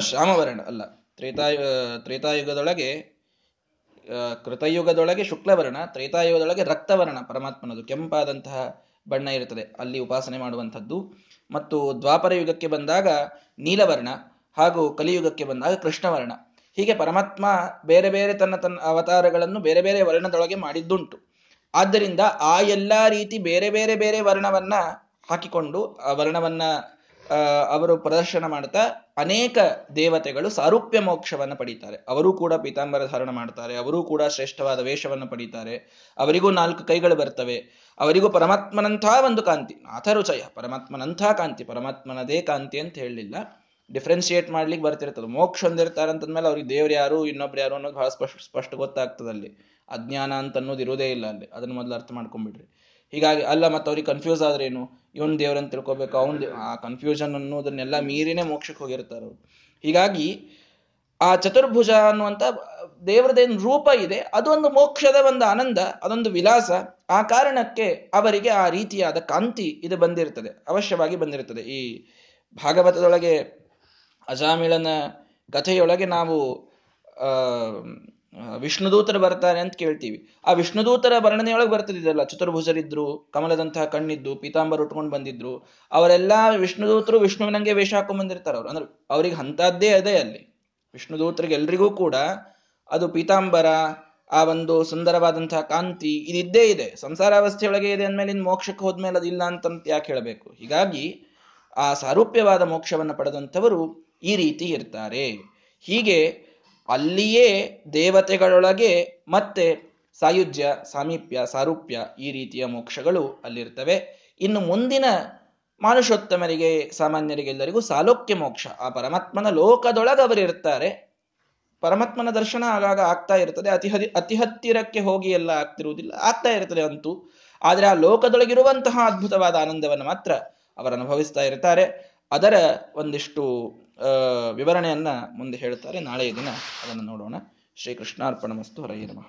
ಶ್ಯಾಮವರ್ಣ ಅಲ್ಲ, ತ್ರೇತಾಯು, ತ್ರೇತಾಯುಗದೊಳಗೆ ಕೃತಯುಗದೊಳಗೆ ಶುಕ್ಲವರ್ಣ, ತ್ರೇತಾಯುಗದೊಳಗೆ ರಕ್ತವರ್ಣ ಪರಮಾತ್ಮನದು ಕೆಂಪಾದಂತಹ ಬಣ್ಣ ಇರುತ್ತದೆ. ಅಲ್ಲಿ ಉಪಾಸನೆ ಮಾಡುವಂಥದ್ದು. ಮತ್ತು ದ್ವಾಪರ ಯುಗಕ್ಕೆ ಬಂದಾಗ ನೀಲವರ್ಣ ಹಾಗೂ ಕಲಿಯುಗಕ್ಕೆ ಬಂದಾಗ ಕೃಷ್ಣವರ್ಣ. ಹೀಗೆ ಪರಮಾತ್ಮ ಬೇರೆ ಬೇರೆ ತನ್ನ ತನ್ನ ಅವತಾರಗಳನ್ನು ಬೇರೆ ಬೇರೆ ವರ್ಣದೊಳಗೆ ಮಾಡಿದ್ದುಂಟು. ಆದ್ದರಿಂದ ಆ ಎಲ್ಲಾ ರೀತಿ ಬೇರೆ ಬೇರೆ ಬೇರೆ ವರ್ಣವನ್ನ ಹಾಕಿಕೊಂಡು ಆ ವರ್ಣವನ್ನ ಅವರು ಪ್ರದರ್ಶನ ಮಾಡ್ತಾ ಅನೇಕ ದೇವತೆಗಳು ಸಾರೂಪ್ಯ ಮೋಕ್ಷವನ್ನು ಪಡೀತಾರೆ. ಅವರು ಕೂಡ ಪೀತಾಂಬರ ಧಾರಣ ಮಾಡ್ತಾರೆ. ಅವರೂ ಕೂಡ ಶ್ರೇಷ್ಠವಾದ ವೇಷವನ್ನು ಪಡೀತಾರೆ. ಅವರಿಗೂ ನಾಲ್ಕು ಕೈಗಳು ಬರ್ತವೆ. ಅವರಿಗೂ ಪರಮಾತ್ಮನಂಥ ಒಂದು ಕಾಂತಿ. ನಾಥರುಚಯ ಪರಮಾತ್ಮನಂಥ ಕಾಂತಿ. ಪರಮಾತ್ಮನದೇ ಕಾಂತಿ ಅಂತ ಹೇಳಲಿಲ್ಲ. ಡಿಫ್ರೆನ್ಶಿಯೇಟ್ ಮಾಡ್ಲಿಕ್ಕೆ ಬರ್ತಿರ್ತದೆ. ಮೋಕ್ಷ ಹೊಂದಿರ್ತಾರೆ ಅಂತಂದ್ಮೇಲೆ ಅವ್ರಿಗೆ ದೇವ್ರು ಯಾರು, ಇನ್ನೊಬ್ರು ಯಾರು ಅನ್ನೋದು ಬಹಳ ಸ್ಪಷ್ಟ ಸ್ಪಷ್ಟ ಗೊತ್ತಾಗ್ತದೆ ಅಲ್ಲಿ. ಅಜ್ಞಾನ ಅಂತ ಅನ್ನೋದು ಇರೋದೇ ಇಲ್ಲ ಅಲ್ಲಿ. ಅದನ್ನ ಮೊದಲು ಅರ್ಥ ಮಾಡ್ಕೊಂಡ್ಬಿಡ್ರಿ. ಹೀಗಾಗಿ ಅಲ್ಲ, ಮತ್ತು ಅವ್ರಿಗೆ ಕನ್ಫ್ಯೂಸ್ ಆದ್ರೇನು? ಇವನ್ ದೇವ್ರಂತ ತಿಳ್ಕೊಬೇಕು. ಅವನ್ ಆ ಕನ್ಫ್ಯೂಷನ್ ಅನ್ನೋದನ್ನೆಲ್ಲ ಮೀರಿನೇ ಮೋಕ್ಷಕ್ಕೆ ಹೋಗಿರ್ತಾರೆ ಹೀಗಾಗಿ ಆ ಚತುರ್ಭುಜ ಅನ್ನುವಂತ ದೇವರದೇನು ರೂಪ ಇದೆ, ಅದೊಂದು ಮೋಕ್ಷದ ಒಂದು ಆನಂದ, ಅದೊಂದು ವಿಲಾಸ. ಆ ಕಾರಣಕ್ಕೆ ಅವರಿಗೆ ಆ ರೀತಿಯಾದ ಕಾಂತಿ ಇದು ಬಂದಿರ್ತದೆ, ಅವಶ್ಯವಾಗಿ ಬಂದಿರ್ತದೆ. ಈ ಭಾಗವತದೊಳಗೆ ಅಜಾಮಿಳನ ಕಥೆಯೊಳಗೆ ನಾವು ವಿಷ್ಣುದೂತರು ಬರ್ತಾರೆ ಅಂತ ಕೇಳ್ತೀವಿ. ಆ ವಿಷ್ಣುದೂತರ ವರ್ಣನೆಯೊಳಗೆ ಬರ್ತದಿದಲ್ಲ ಚತುರ್ಭುಜರಿದ್ರು, ಕಮಲದಂತಹ ಕಣ್ಣಿದ್ದು, ಪೀತಾಂಬರ ಉಟ್ಕೊಂಡು ಬಂದಿದ್ರು. ಅವರೆಲ್ಲ ವಿಷ್ಣುದೂತರು ವಿಷ್ಣುವಿನಂಗೆ ವೇಷ ಹಾಕೊಂಡ್ ಬಂದಿರ್ತಾರೆ ಅವ್ರು. ಅಂದ್ರೆ ಅವ್ರಿಗೆ ಅಂತದ್ದೇ ಅದೇ ಅಲ್ಲಿ. ವಿಷ್ಣುದೂತರಿಗೆ ಎಲ್ರಿಗೂ ಕೂಡ ಅದು ಪೀತಾಂಬರ, ಆ ಒಂದು ಸುಂದರವಾದಂತಹ ಕಾಂತಿ ಇದಿದ್ದೇ ಇದೆ. ಸಂಸಾರಾವಸ್ಥೆಯೊಳಗೆ ಇದೆ ಅಂದ್ಮೇಲೆ ಇನ್ ಮೋಕ್ಷಕ್ಕೆ ಹೋದ್ಮೇಲೆ ಅದಿಲ್ಲ ಅಂತಂತ ಯಾಕೆ ಹೇಳಬೇಕು? ಹೀಗಾಗಿ ಆ ಸಾರೂಪ್ಯವಾದ ಮೋಕ್ಷವನ್ನು ಪಡೆದಂಥವರು ಈ ರೀತಿ ಇರ್ತಾರೆ. ಹೀಗೆ ಅಲ್ಲಿಯೇ ದೇವತೆಗಳೊಳಗೆ ಮತ್ತೆ ಸಾಯುಜ್ಯ, ಸಾಮೀಪ್ಯ, ಸಾರೂಪ್ಯ ಈ ರೀತಿಯ ಮೋಕ್ಷಗಳು ಅಲ್ಲಿರ್ತವೆ. ಇನ್ನು ಮುಂದಿನ ಮಾನುಷೋತ್ತಮರಿಗೆ ಸಾಮಾನ್ಯರಿಗೆಲ್ಲರಿಗೂ ಸಾಲೋಕ್ಯ ಮೋಕ್ಷ. ಆ ಪರಮಾತ್ಮನ ಲೋಕದೊಳಗೆ ಅವರಿರ್ತಾರೆ ಪರಮಾತ್ಮನ ದರ್ಶನ ಆಗಾಗ ಆಗ್ತಾ ಇರ್ತದೆ. ಅತಿ ಅತಿ ಹತ್ತಿರಕ್ಕೆ ಹೋಗಿ ಎಲ್ಲ ಆಗ್ತಿರುವುದಿಲ್ಲ. ಆಗ್ತಾ ಇರ್ತದೆ ಅಂತೂ. ಆದರೆ ಆ ಲೋಕದೊಳಗಿರುವಂತಹ ಅದ್ಭುತವಾದ ಆನಂದವನ್ನು ಮಾತ್ರ ಅವರು ಅನುಭವಿಸ್ತಾ ಇರ್ತಾರೆ. ಅದರ ಒಂದಿಷ್ಟು ವಿವರಣೆಯನ್ನ ಮುಂದೆ ಹೇಳ್ತಾರೆ. ನಾಳೆಯ ದಿನ ಅದನ್ನು ನೋಡೋಣ. ಶ್ರೀ ಕೃಷ್ಣಾರ್ಪಣ ಮಸ್ತು ಹರಯ್ಯ ನಮಃ.